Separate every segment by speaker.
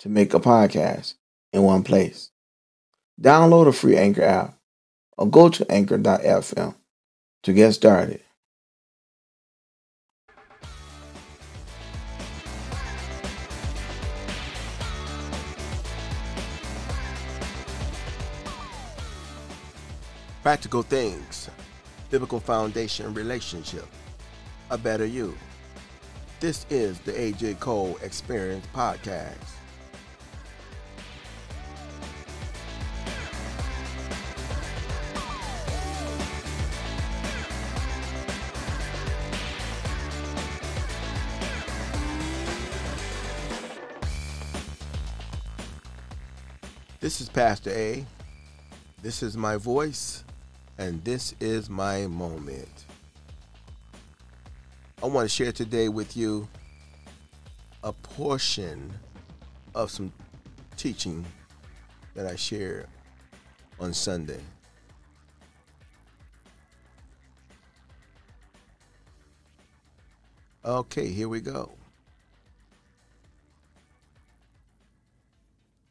Speaker 1: to make a podcast in one place. Download a free Anchor app or go to anchor.fm to get started.
Speaker 2: Practical things, biblical foundation relationship, a better you. This is the AJ Cole Experience Podcast. This is Pastor A. This is my voice, and this is my moment. I want to share today with you a portion of some teaching that I shared on Sunday. Okay, here we go.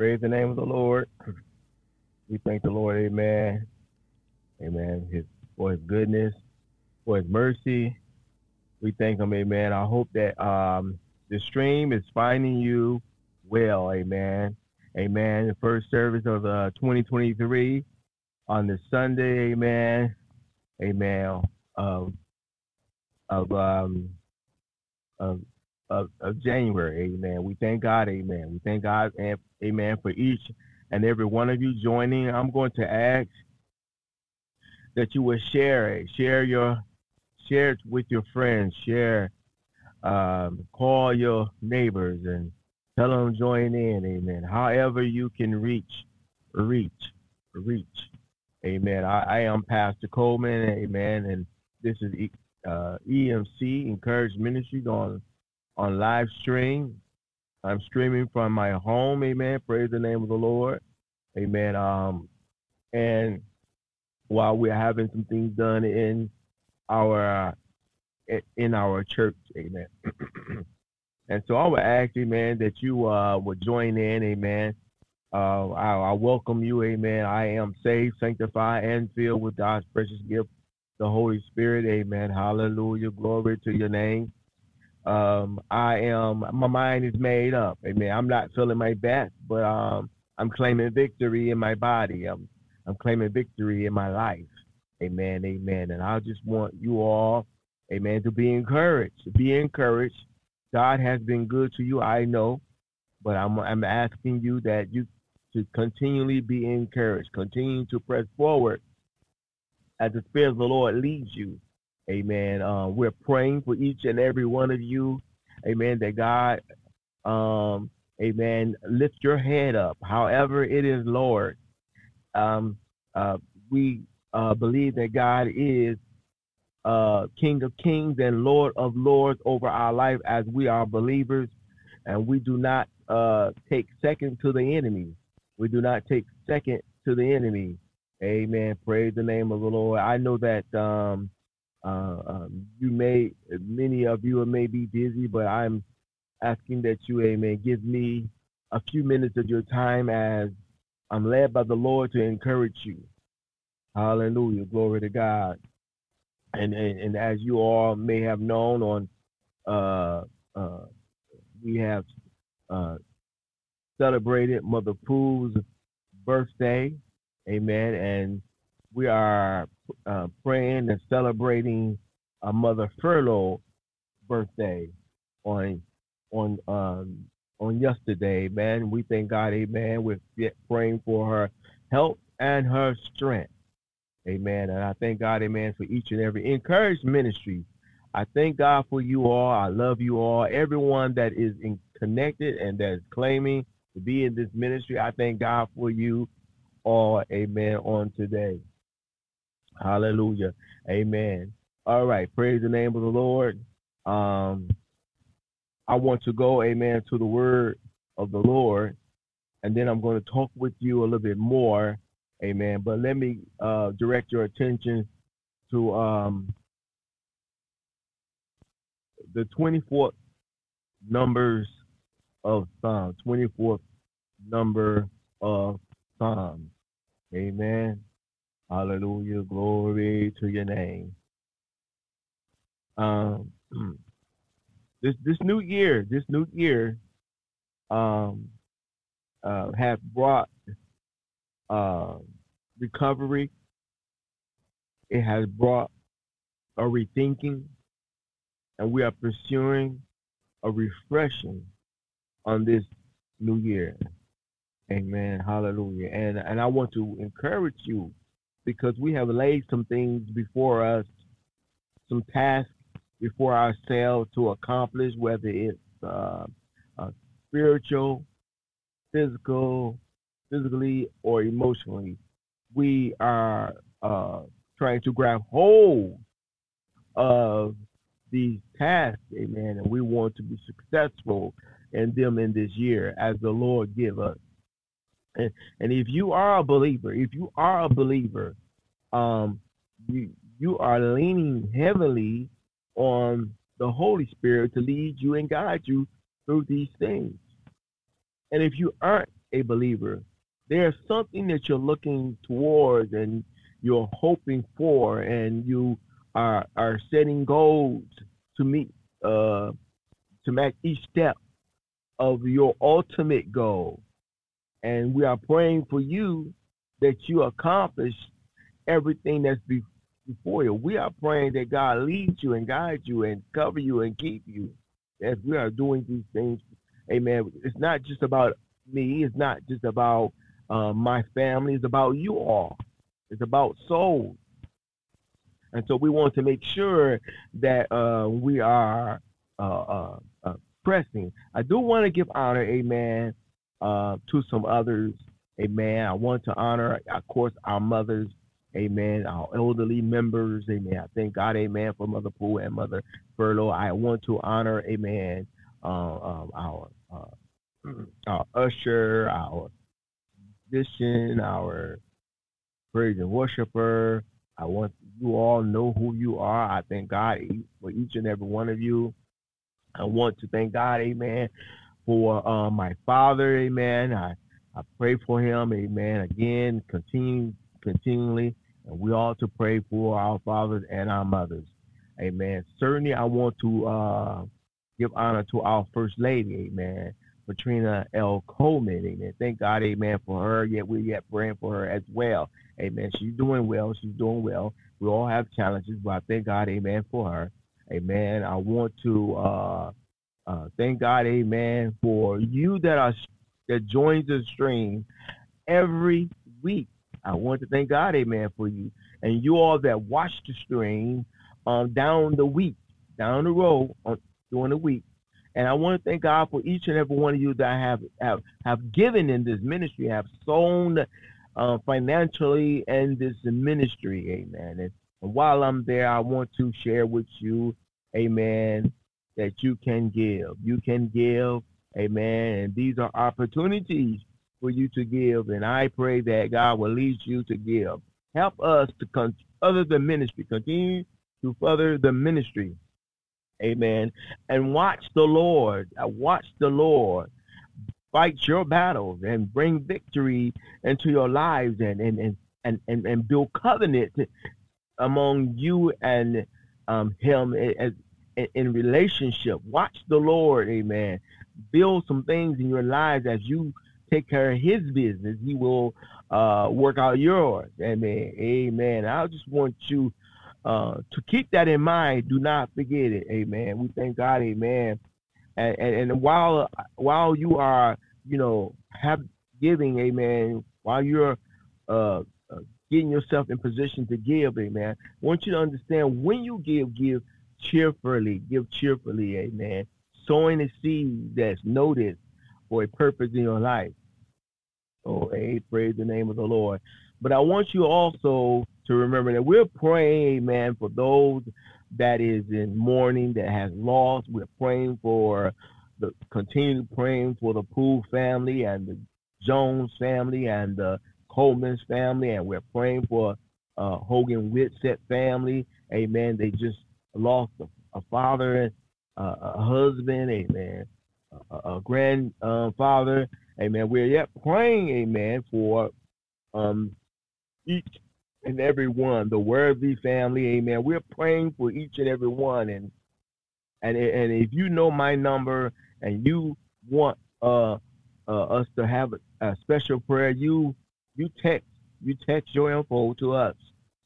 Speaker 3: Praise the name of the Lord. We thank the Lord, amen. Amen. His for his goodness, for his mercy. We thank him, amen. I hope that um, the stream is finding you well, amen. Amen. The first service of uh, 2023 on the Sunday, amen. Amen. Of of um of of, of January, amen. We thank God, amen. We thank God, and amen, for each and every one of you joining. I'm going to ask that you will share it, share your, share it with your friends, share, um, call your neighbors and tell them join in. Amen. However you can reach, reach, reach. Amen. I, I am Pastor Coleman. Amen. And this is uh, EMC Encourage Ministries on on live stream. I'm streaming from my home. Amen. Praise the name of the Lord. Amen. Um, and while we're having some things done in our in our church, amen. and so I would ask, amen, that you uh, would join in, amen. Uh, I, I welcome you, amen. I am saved, sanctified, and filled with God's precious gift, the Holy Spirit, amen. Hallelujah, glory to your name. Um, I am, my mind is made up, amen. I'm not feeling my best, but um, I'm claiming victory in my body. I'm I'm claiming victory in my life. Amen. Amen. And I just want you all, amen, to be encouraged. To be encouraged. God has been good to you, I know, but I'm I'm asking you that you to continually be encouraged, continue to press forward as the Spirit of the Lord leads you. Amen. Uh, we're praying for each and every one of you. Amen. That God um, Amen. Lift your head up. However, it is, Lord. Um, uh, we uh, believe that God is uh, King of Kings and Lord of Lords over our life as we are believers, and we do not uh, take second to the enemy. We do not take second to the enemy. Amen. Praise the name of the Lord. I know that um, uh, um, you may, many of you may be busy, but I'm asking that you, amen, give me a few minutes of your time as I'm led by the Lord to encourage you. Hallelujah. Glory to God. And, and, and as you all may have known on, uh, uh, we have uh, celebrated Mother Poole's birthday. Amen. And we are uh, praying and celebrating a Mother Furlough birthday on on um, on yesterday, man. We thank God, amen. We're praying for her health and her strength. Amen. And I thank God, amen, for each and every encouraged ministry. I thank God for you all. I love you all. Everyone that is in, connected and that is claiming to be in this ministry. I thank God for you all, amen, on today. Hallelujah. Amen. All right. Praise the name of the Lord. Um, I want to go, amen, to the word of the Lord. And then I'm going to talk with you a little bit more. Amen. But let me uh, direct your attention to um, the 24th numbers of Psalm, 24th number of Psalms. Amen. Hallelujah. Glory to your name. Um, this this new year, this new year, um, uh, have brought uh, recovery. It has brought a rethinking, and we are pursuing a refreshing on this new year. Amen. Hallelujah. And and I want to encourage you because we have laid some things before us, some tasks before ourselves to accomplish, whether it's uh, uh, spiritual, physical, physically, or emotionally. We are uh, trying to grab hold of these tasks, amen, and we want to be successful in them in this year as the Lord give us. And, and if you are a believer, if you are a believer, um, you you are leaning heavily on the Holy Spirit to lead you and guide you through these things. And if you aren't a believer, there's something that you're looking towards and you're hoping for, and you are are setting goals to meet uh, to make each step of your ultimate goal. And we are praying for you that you accomplish everything that's be- before you. We are praying that God leads you and guides you and cover you and keep you as we are doing these things. Amen. It's not just about me. It's not just about uh, my family. It's about you all. It's about souls. And so we want to make sure that uh, we are uh, uh, uh pressing. I do want to give honor, amen, uh, to some others. Amen. I want to honor, of course, our mothers. Amen. Our elderly members. Amen. I thank God. Amen. For Mother Poole and Mother Furlough. I want to honor. Amen. Uh, um, our uh, our usher, our musician, our praise and worshiper. I want you all know who you are. I thank God for each and every one of you. I want to thank God, Amen, for uh, my father, Amen. I I pray for him, Amen. Again, continue continually, and we ought to pray for our fathers and our mothers, Amen. Certainly, I want to uh, give honor to our First Lady, Amen. Patrina L. Coleman, amen. Thank God, amen, for her. Yet we're yet praying for her as well. Amen. She's doing well. She's doing well. We all have challenges, but I thank God, amen, for her. Amen. I want to uh, uh, thank God, amen, for you that are that joins the stream every week. I want to thank God, amen, for you. And you all that watch the stream um, down the week, down the road on, during the week. And I want to thank God for each and every one of you that have have, have given in this ministry, have sown uh, financially in this ministry. Amen. And, and while I'm there, I want to share with you, amen, that you can give. You can give, amen. And these are opportunities for you to give. And I pray that God will lead you to give. Help us to con- other the ministry, continue to further the ministry Amen. And watch the Lord. Uh, watch the Lord fight your battles and bring victory into your lives and and and and, and, and build covenant among you and um, him as in, in relationship. Watch the Lord, amen. Build some things in your lives as you take care of his business. He will uh, work out yours. Amen. Amen. I just want you uh, to keep that in mind, do not forget it. Amen. We thank God. Amen. And, and, and while while you are, you know, have giving, amen, while you're uh, uh, getting yourself in position to give, amen, I want you to understand when you give, give cheerfully, give cheerfully, amen. Sowing a seed that's noticed for a purpose in your life. Oh, hey, praise the name of the Lord. But I want you also to remember that we're praying, amen, for those that is in mourning, that has lost. We're praying for the continue praying for the Poole family and the Jones family and the Coleman's family, and we're praying for uh, Hogan Whitsett family. Amen. They just lost a, a father, uh, a husband, amen, a, a grandfather. amen. We're yet praying, amen, for um, each and every one, the worthy family, amen. We're praying for each and every one, and and and if you know my number and you want uh, uh us to have a, a special prayer, you you text you text your info to us.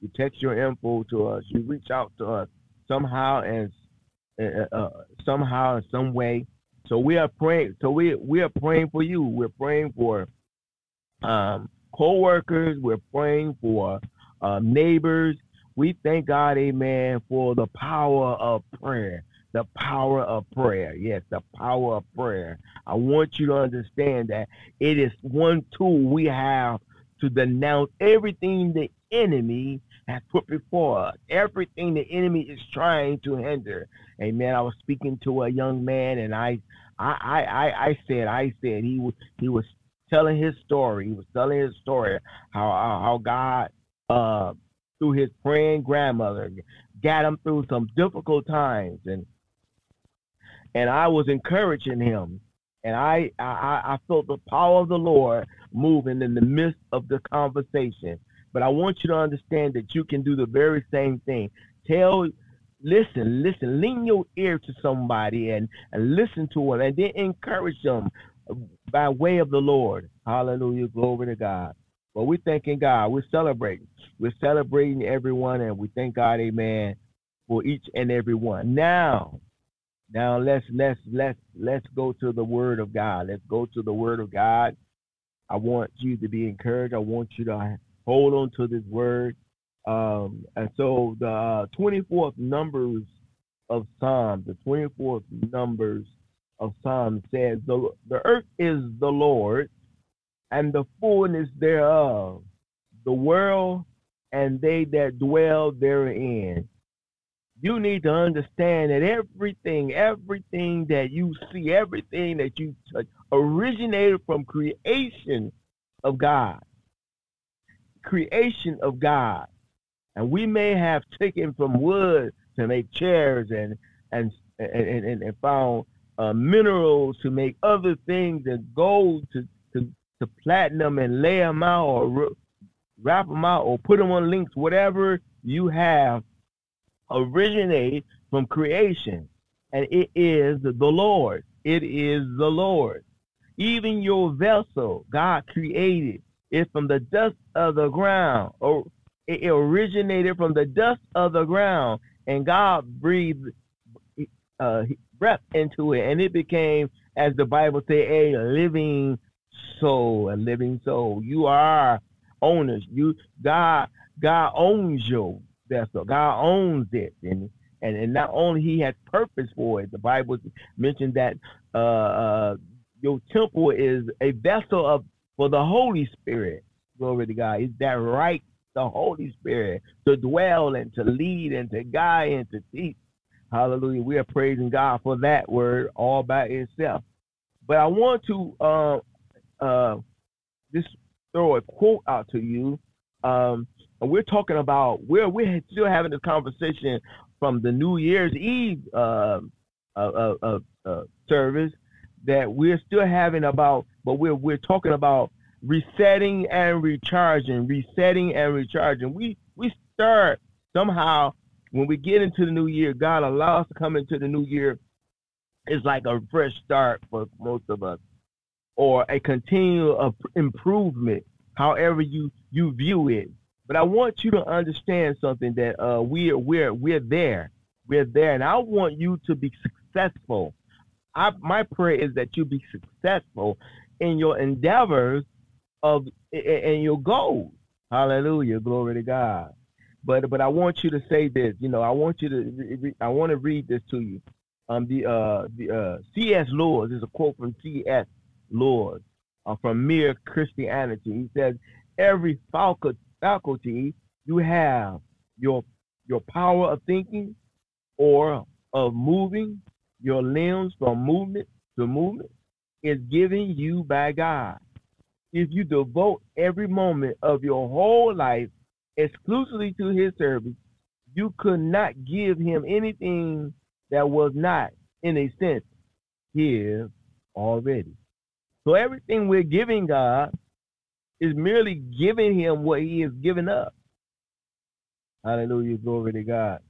Speaker 3: You text your info to us. You reach out to us somehow and uh, uh, somehow in some way. So we are praying. So we we are praying for you. We're praying for um, co-workers. We're praying for uh, neighbors. We thank God, Amen, for the power of prayer. The power of prayer. Yes, the power of prayer. I want you to understand that it is one tool we have to denounce everything the enemy has put before us, everything the enemy is trying to hinder. Amen. I was speaking to a young man, and I, I, I, I said, I said he was he was telling his story. He was telling his story how how God uh, through his praying grandmother got him through some difficult times, and and I was encouraging him, and I I, I felt the power of the Lord moving in the midst of the conversation. But I want you to understand that you can do the very same thing. Tell, listen, listen, lean your ear to somebody and, and listen to them and then encourage them by way of the Lord. Hallelujah. Glory to God. Well, we're thanking God. We're celebrating. We're celebrating everyone and we thank God, amen, for each and every one. Now, now let's let's let's let's go to the word of God. Let's go to the word of God. I want you to be encouraged. I want you to hold on to this word. Um, and so the uh, 24th numbers of Psalms, the 24th numbers of Psalms says, the, the earth is the Lord and the fullness thereof, the world and they that dwell therein. You need to understand that everything, everything that you see, everything that you touch originated from creation of God creation of God. And we may have taken from wood to make chairs and and and, and, and found uh, minerals to make other things and gold to, to, to platinum and lay them out or wrap them out or put them on links, whatever you have originated from creation. And it is the Lord. It is the Lord. Even your vessel, God created is from the dust of the ground, or it originated from the dust of the ground, and God breathed uh, breath into it, and it became, as the Bible say, a living soul, a living soul. You are owners. You God, God owns your vessel. God owns it, and and, and not only He has purpose for it. The Bible mentioned that uh, uh, your temple is a vessel of for the Holy Spirit. Glory to God. Is that right? The Holy Spirit to dwell and to lead and to guide and to teach. Hallelujah. We are praising God for that word all by itself. But I want to uh, uh, just throw a quote out to you. Um, and we're talking about we're we're still having this conversation from the New Year's Eve uh, uh, uh, uh service that we're still having about, but we're we're talking about resetting and recharging, resetting and recharging. We we start somehow when we get into the new year. God allows us to come into the new year. It's like a fresh start for most of us, or a continual improvement. However you you view it. But I want you to understand something that uh, we're we're we're there, we're there, and I want you to be successful I, my prayer is that you be successful in your endeavors of and your goals. Hallelujah, glory to God. But but I want you to say this. You know, I want you to. I want to read this to you. Um, the uh the uh C.S. Lewis is a quote from C.S. Lewis uh, from mere Christianity. He says every faculty you have, your your power of thinking or of moving your limbs from movement to movement is given you by God. If you devote every moment of your whole life exclusively to his service, you could not give him anything that was not, in a sense, his already. So everything we're giving God is merely giving him what he has given up. Hallelujah, glory to God.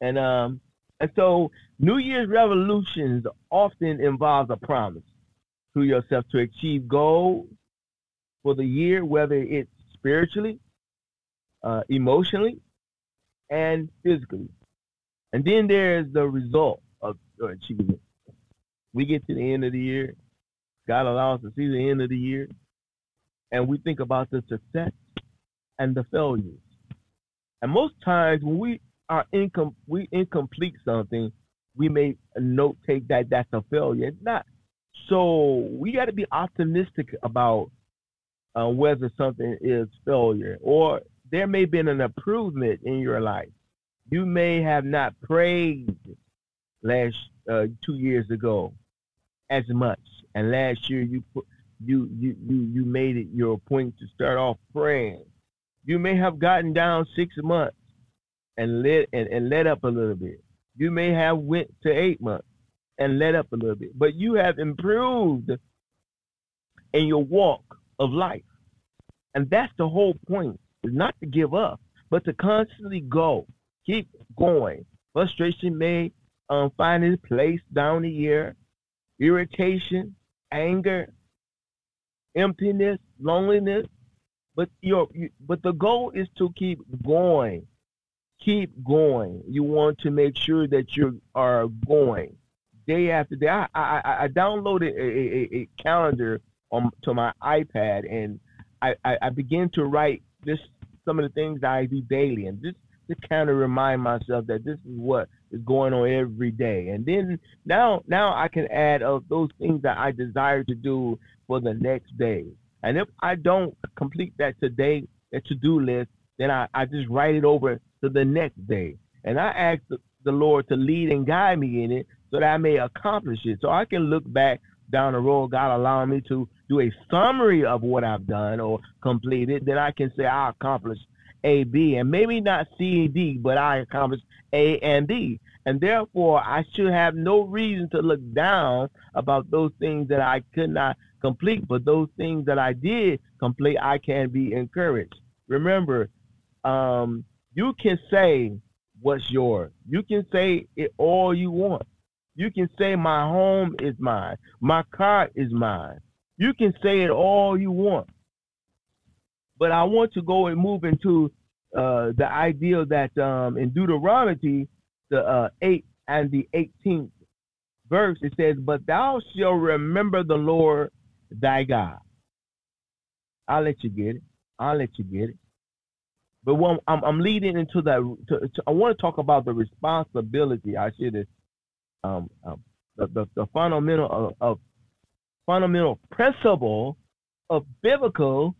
Speaker 3: And um, and so New Year's resolutions often involves a promise to yourself to achieve goals for the year, whether it's spiritually, uh, emotionally, and physically. And then there's the result of achievement. We get to the end of the year. God allows us to see the end of the year. And we think about the success and the failures. And most times when we are incom- we incomplete something, we may note take that that's a failure. It's not. So we got to be optimistic about uh, whether something is failure or there may have been an improvement in your life. You may have not prayed last uh, two years ago as much, and last year you put you you you you made it your point to start off praying. You may have gotten down six months and let and, and let up a little bit. You may have went to eight months and let up a little bit, but you have improved in your walk of life. And that's the whole point, is not to give up, but to constantly go, keep going. Frustration may um, find its place down the year, irritation, anger, emptiness, loneliness, but your but the goal is to keep going keep going. You want to make sure that you are going day after day. I, I, I downloaded a, a, a, calendar on to my iPad and I, I, I begin to write just some of the things I do daily and just to kind of remind myself that this is what is going on every day. And then now now I can add of those things that I desire to do for the next day. And if I don't complete that today, that to-do list, then I, I just write it over to the next day. And I ask the, Lord to lead and guide me in it so that I may accomplish it. So I can look back down the road, God allowing me to do a summary of what I've done or completed, then I can say I accomplished A, B, and maybe not C and D, but I accomplished A and D. And therefore, I should have no reason to look down about those things that I could not complete, but those things that I did complete, I can be encouraged. Remember, um, you can say what's yours. You can say it all you want. You can say my home is mine. My car is mine. You can say it all you want. But I want to go and move into uh, the idea that um, in Deuteronomy, the uh, 8th and the 18th verse, it says, But thou shalt remember the Lord thy God. I'll let you get it. I'll let you get it. But when I'm, I'm leading into that, to, to, I want to talk about the responsibility. I should um, um, the, the, the fundamental of, of fundamental principle of biblical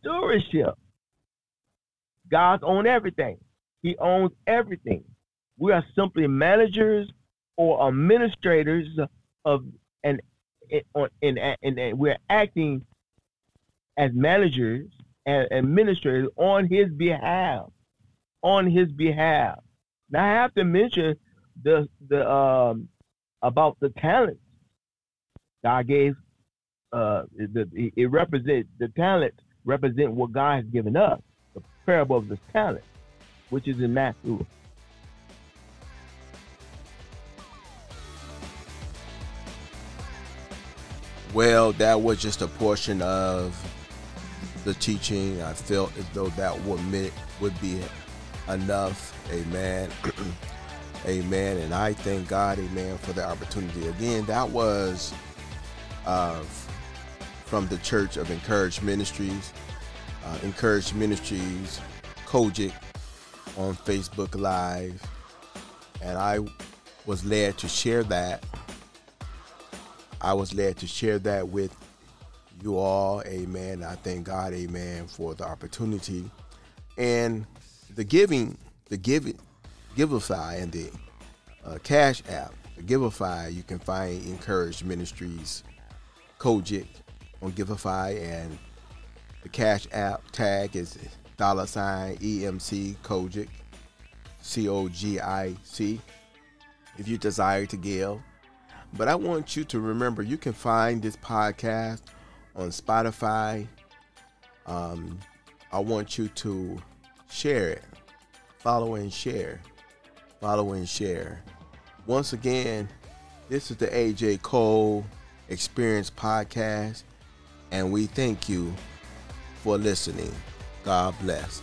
Speaker 3: stewardship. God owns everything. He owns everything. We are simply managers or administrators of and and, and, and we're acting as managers and administrators on his behalf. On his behalf. Now I have to mention the the um about the talents God gave. Uh, the, it represent the talents represent what God has given us. The parable of the talent, which is in Matthew.
Speaker 2: Well, that was just a portion of the teaching. I felt as though that would would be enough. Amen. amen. And I thank God, amen, for the opportunity. Again, that was uh, from the Church of Encouraged Ministries. Uh, Encouraged Ministries, COGIC on Facebook Live. And I was led to share that.
Speaker 3: I was led to share that with you all. Amen. I thank God, amen, for the opportunity and the giving, the giving, Givelify and the uh, Cash App. The Givelify, you can find Encourage Ministries, COGIC on Givelify, and the Cash App tag is dollar sign EMC COGIC, C O G I C, if you desire to give. But I want you to remember you can find this podcast on Spotify. Um, I want you to share it, follow and share, follow and share. Once again, this is the AJ Cole Experience Podcast, and we thank you for listening. God bless.